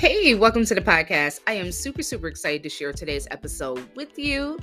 Hey, welcome to the podcast. I am super, super excited to share today's episode with you.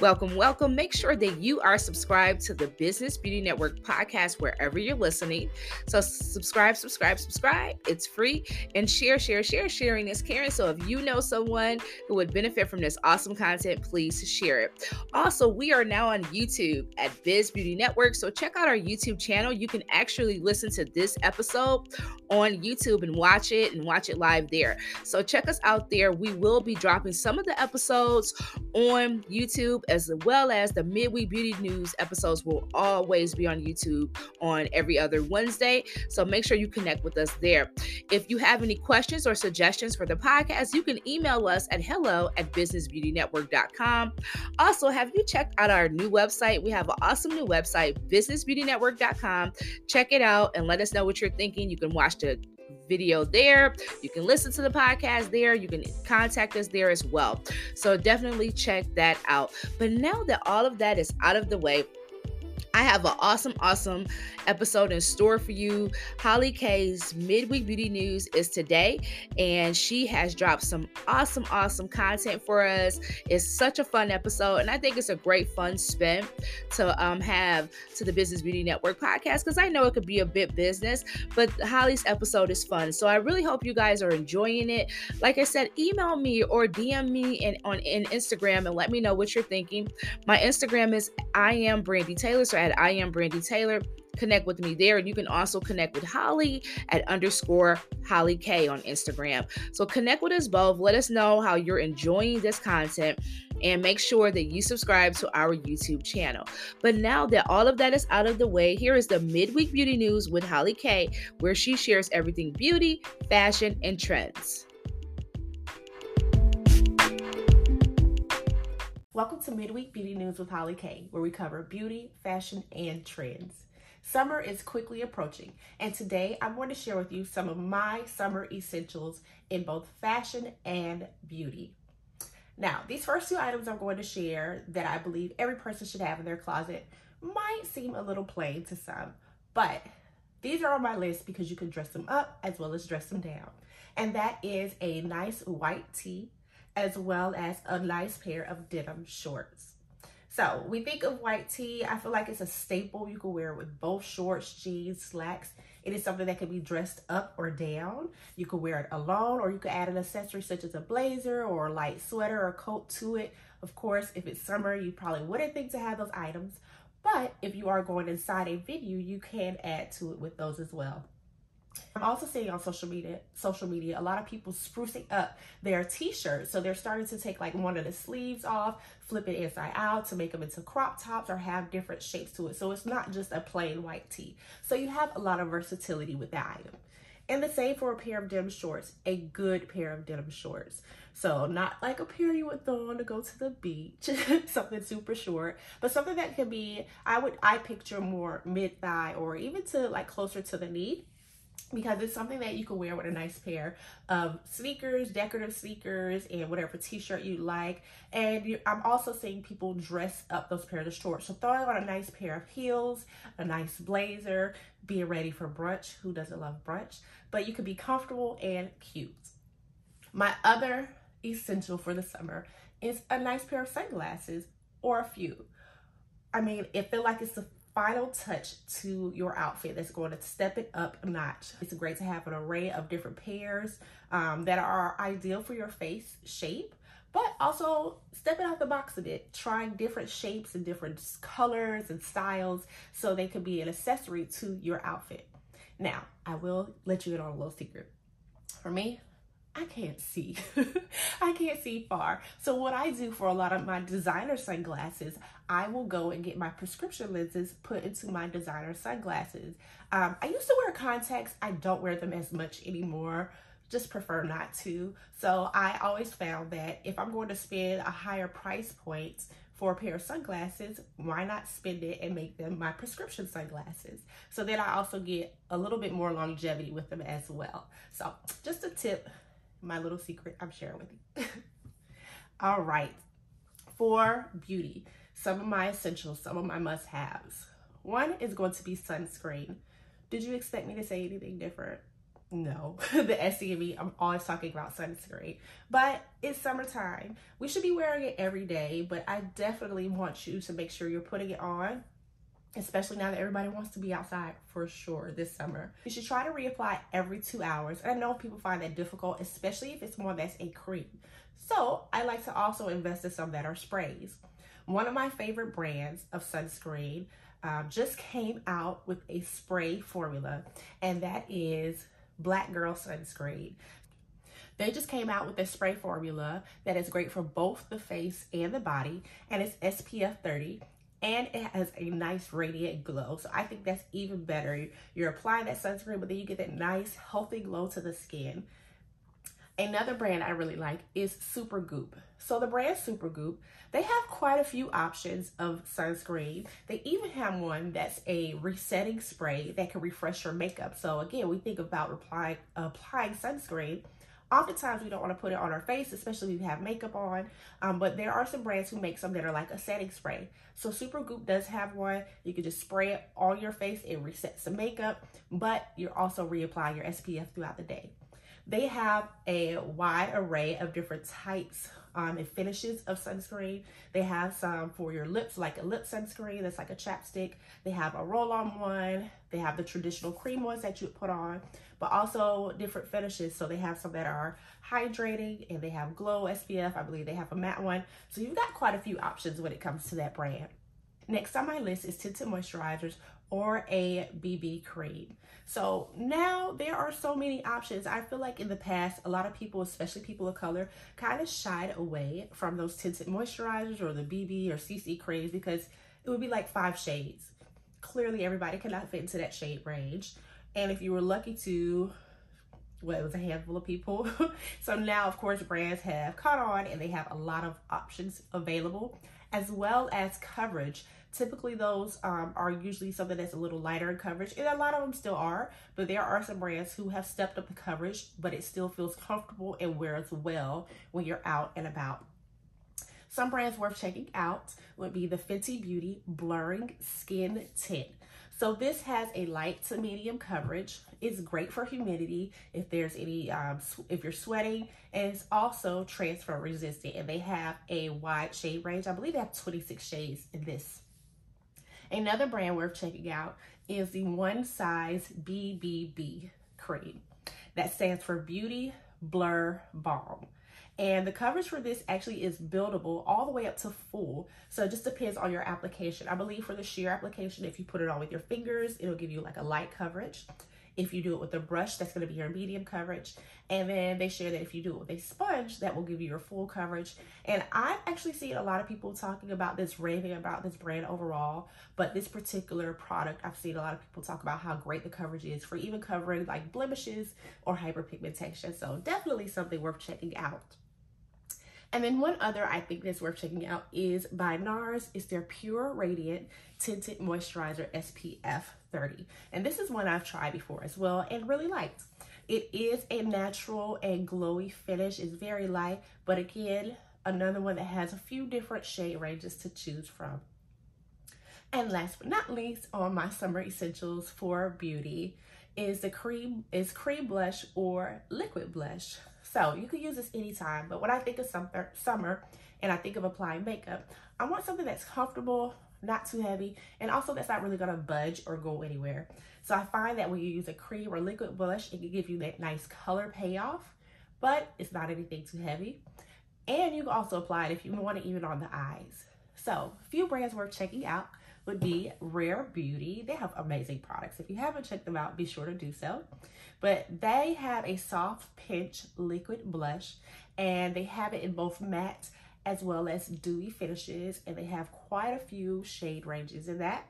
Welcome, welcome. Make sure that you are subscribed to the Business Beauty Network podcast wherever you're listening. So, subscribe, subscribe, subscribe. It's free. And share, share, share. Sharing is caring. So, if you know someone who would benefit from this awesome content, please share it. Also, we are now on YouTube at Biz Beauty Network. So, check out our YouTube channel. You can actually listen to this episode on YouTube and watch it and watch it live there. So check us out there. We will be dropping some of the episodes on YouTube as well as the midweek beauty news episodes will always be on YouTube on every other Wednesday. So make sure you connect with us there. If you have any questions or suggestions for the podcast, you can email us at hello at businessbeautynetwork.com. Also, have you checked out our new website? We have an awesome new website, businessbeautynetwork.com. Check it out and let us know what you're thinking. You can watch the video there. You can listen to the podcast there. You can contact us there as well. So definitely check that out. But now that all of that is out of the way, I have an awesome, awesome episode in store for you. Holly K's midweek beauty news is today, and she has dropped some awesome, awesome content for us. It's such a fun episode, and I think it's a great fun spin to um, have to the Business Beauty Network podcast because I know it could be a bit business, but Holly's episode is fun. So I really hope you guys are enjoying it. Like I said, email me or DM me in, on in Instagram and let me know what you're thinking. My Instagram is I am Brandy Taylor. So at I am Brandy Taylor. Connect with me there. And you can also connect with Holly at underscore Holly K on Instagram. So connect with us both. Let us know how you're enjoying this content and make sure that you subscribe to our YouTube channel. But now that all of that is out of the way, here is the midweek beauty news with Holly K, where she shares everything beauty, fashion, and trends. Welcome to Midweek Beauty News with Holly K, where we cover beauty, fashion, and trends. Summer is quickly approaching, and today I'm going to share with you some of my summer essentials in both fashion and beauty. Now, these first two items I'm going to share that I believe every person should have in their closet might seem a little plain to some, but these are on my list because you can dress them up as well as dress them down. And that is a nice white tee as well as a nice pair of denim shorts. So we think of white tee. I feel like it's a staple. You can wear with both shorts, jeans, slacks. It is something that can be dressed up or down. You can wear it alone or you could add an accessory such as a blazer or a light sweater or coat to it. Of course, if it's summer, you probably wouldn't think to have those items. But if you are going inside a venue, you can add to it with those as well. I'm also seeing on social media, social media, a lot of people sprucing up their t-shirts. So they're starting to take like one of the sleeves off, flip it inside out to make them into crop tops or have different shapes to it. So it's not just a plain white tee. So you have a lot of versatility with that item. And the same for a pair of denim shorts, a good pair of denim shorts. So not like a pair you would throw on to go to the beach, something super short, but something that can be, I would, I picture more mid thigh or even to like closer to the knee because it's something that you can wear with a nice pair of sneakers, decorative sneakers, and whatever t-shirt you like. And you, I'm also seeing people dress up those pairs of shorts. So throwing on a nice pair of heels, a nice blazer, being ready for brunch. Who doesn't love brunch? But you can be comfortable and cute. My other essential for the summer is a nice pair of sunglasses or a few. I mean, it feel like it's the final touch to your outfit that's going to step it up a notch. It's great to have an array of different pairs um, that are ideal for your face shape, but also stepping out the box a bit, trying different shapes and different colors and styles so they could be an accessory to your outfit. Now, I will let you in on a little secret. For me, I can't see. I can't see far. So what I do for a lot of my designer sunglasses, I will go and get my prescription lenses put into my designer sunglasses. Um, I used to wear contacts. I don't wear them as much anymore just prefer not to. So I always found that if I'm going to spend a higher price point for a pair of sunglasses, why not spend it and make them my prescription sunglasses? So then I also get a little bit more longevity with them as well. So just a tip, my little secret I'm sharing with you. All right, for beauty, some of my essentials, some of my must-haves. One is going to be sunscreen. Did you expect me to say anything different? no, the SCME, I'm always talking about sunscreen, but it's summertime. We should be wearing it every day, but I definitely want you to make sure you're putting it on, especially now that everybody wants to be outside for sure this summer. You should try to reapply every two hours. And I know people find that difficult, especially if it's one that's a cream. So I like to also invest in some that are sprays. One of my favorite brands of sunscreen um, just came out with a spray formula, and that is Black Girl Sunscreen. They just came out with a spray formula that is great for both the face and the body, and it's SPF 30 and it has a nice radiant glow. So I think that's even better. You're applying that sunscreen, but then you get that nice, healthy glow to the skin. Another brand I really like is Supergoop. So the brand Supergoop, they have quite a few options of sunscreen. They even have one that's a resetting spray that can refresh your makeup. So again, we think about applying, applying sunscreen. Oftentimes we don't want to put it on our face, especially if we have makeup on. Um, but there are some brands who make some that are like a setting spray. So Supergoop does have one. You can just spray it on your face. It resets the makeup, but you're also reapplying your SPF throughout the day. They have a wide array of different types um, and finishes of sunscreen. They have some for your lips, like a lip sunscreen that's like a chapstick. They have a roll-on one. They have the traditional cream ones that you put on, but also different finishes. So they have some that are hydrating and they have glow SPF. I believe they have a matte one. So you've got quite a few options when it comes to that brand. Next on my list is tinted moisturizers or a BB cream. So now there are so many options. I feel like in the past, a lot of people, especially people of color, kind of shied away from those tinted moisturizers or the BB or CC creams because it would be like five shades. Clearly, everybody cannot fit into that shade range. And if you were lucky to well, it was a handful of people. so now, of course, brands have caught on and they have a lot of options available as well as coverage. Typically, those um, are usually something that's a little lighter in coverage, and a lot of them still are, but there are some brands who have stepped up the coverage, but it still feels comfortable and wears well when you're out and about. Some brands worth checking out would be the Fenty Beauty Blurring Skin Tint. So this has a light to medium coverage. It's great for humidity if there's any, um, if you're sweating, and it's also transfer resistant. And they have a wide shade range. I believe they have 26 shades in this. Another brand worth checking out is the One Size BBB cream. That stands for Beauty Blur Balm. And the coverage for this actually is buildable all the way up to full. So it just depends on your application. I believe for the sheer application, if you put it on with your fingers, it'll give you like a light coverage. If you do it with a brush, that's going to be your medium coverage. And then they share that if you do it with a sponge, that will give you your full coverage. And I've actually seen a lot of people talking about this, raving about this brand overall. But this particular product, I've seen a lot of people talk about how great the coverage is for even covering like blemishes or hyperpigmentation. So definitely something worth checking out. And then one other I think that's worth checking out is by NARS. It's their Pure Radiant Tinted Moisturizer SPF 30. And this is one I've tried before as well and really liked. It is a natural and glowy finish. It's very light, but again, another one that has a few different shade ranges to choose from. And last but not least, on my summer essentials for beauty is the cream is cream blush or liquid blush. So you could use this anytime, but when I think of summer, summer and I think of applying makeup, I want something that's comfortable, not too heavy, and also that's not really gonna budge or go anywhere. So I find that when you use a cream or liquid blush, it can give you that nice color payoff, but it's not anything too heavy. And you can also apply it if you want it even on the eyes. So a few brands worth checking out would be Rare Beauty. They have amazing products. If you haven't checked them out, be sure to do so. But they have a soft pinch liquid blush and they have it in both matte as well as dewy finishes and they have quite a few shade ranges in that.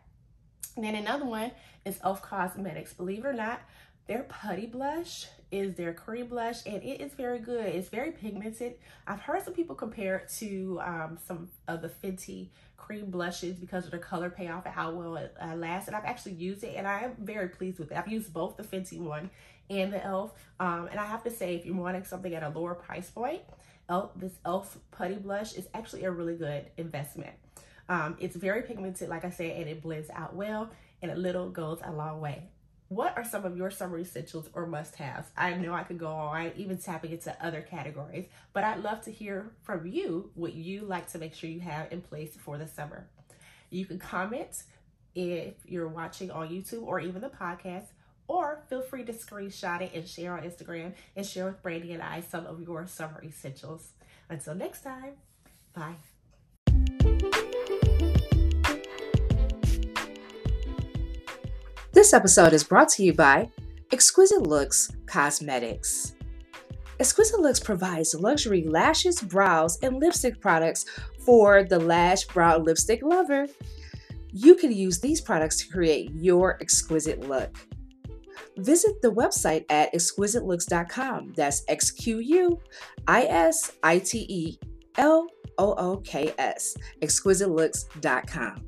And then another one is Elf Cosmetics. Believe it or not, Their putty blush is their cream blush and it is very good. It's very pigmented. I've heard some people compare it to um, some of the Fenty cream blushes because of the color payoff and how well it uh, lasts. And I've actually used it and I am very pleased with it. I've used both the Fenty one and the e.l.f. Um, and I have to say, if you're wanting something at a lower price point, Elf, this e.l.f. putty blush is actually a really good investment. Um, it's very pigmented, like I said, and it blends out well and a little goes a long way. What are some of your summer essentials or must-haves? I know I could go on, even tapping into other categories, but I'd love to hear from you what you like to make sure you have in place for the summer. You can comment if you're watching on YouTube or even the podcast, or feel free to screenshot it and share on Instagram and share with Brandy and I some of your summer essentials. Until next time, bye. This episode is brought to you by Exquisite Looks Cosmetics. Exquisite Looks provides luxury lashes, brows, and lipstick products for the lash brow lipstick lover. You can use these products to create your exquisite look. Visit the website at exquisitelooks.com. That's X Q U I S I T E L O O K S, exquisitelooks.com.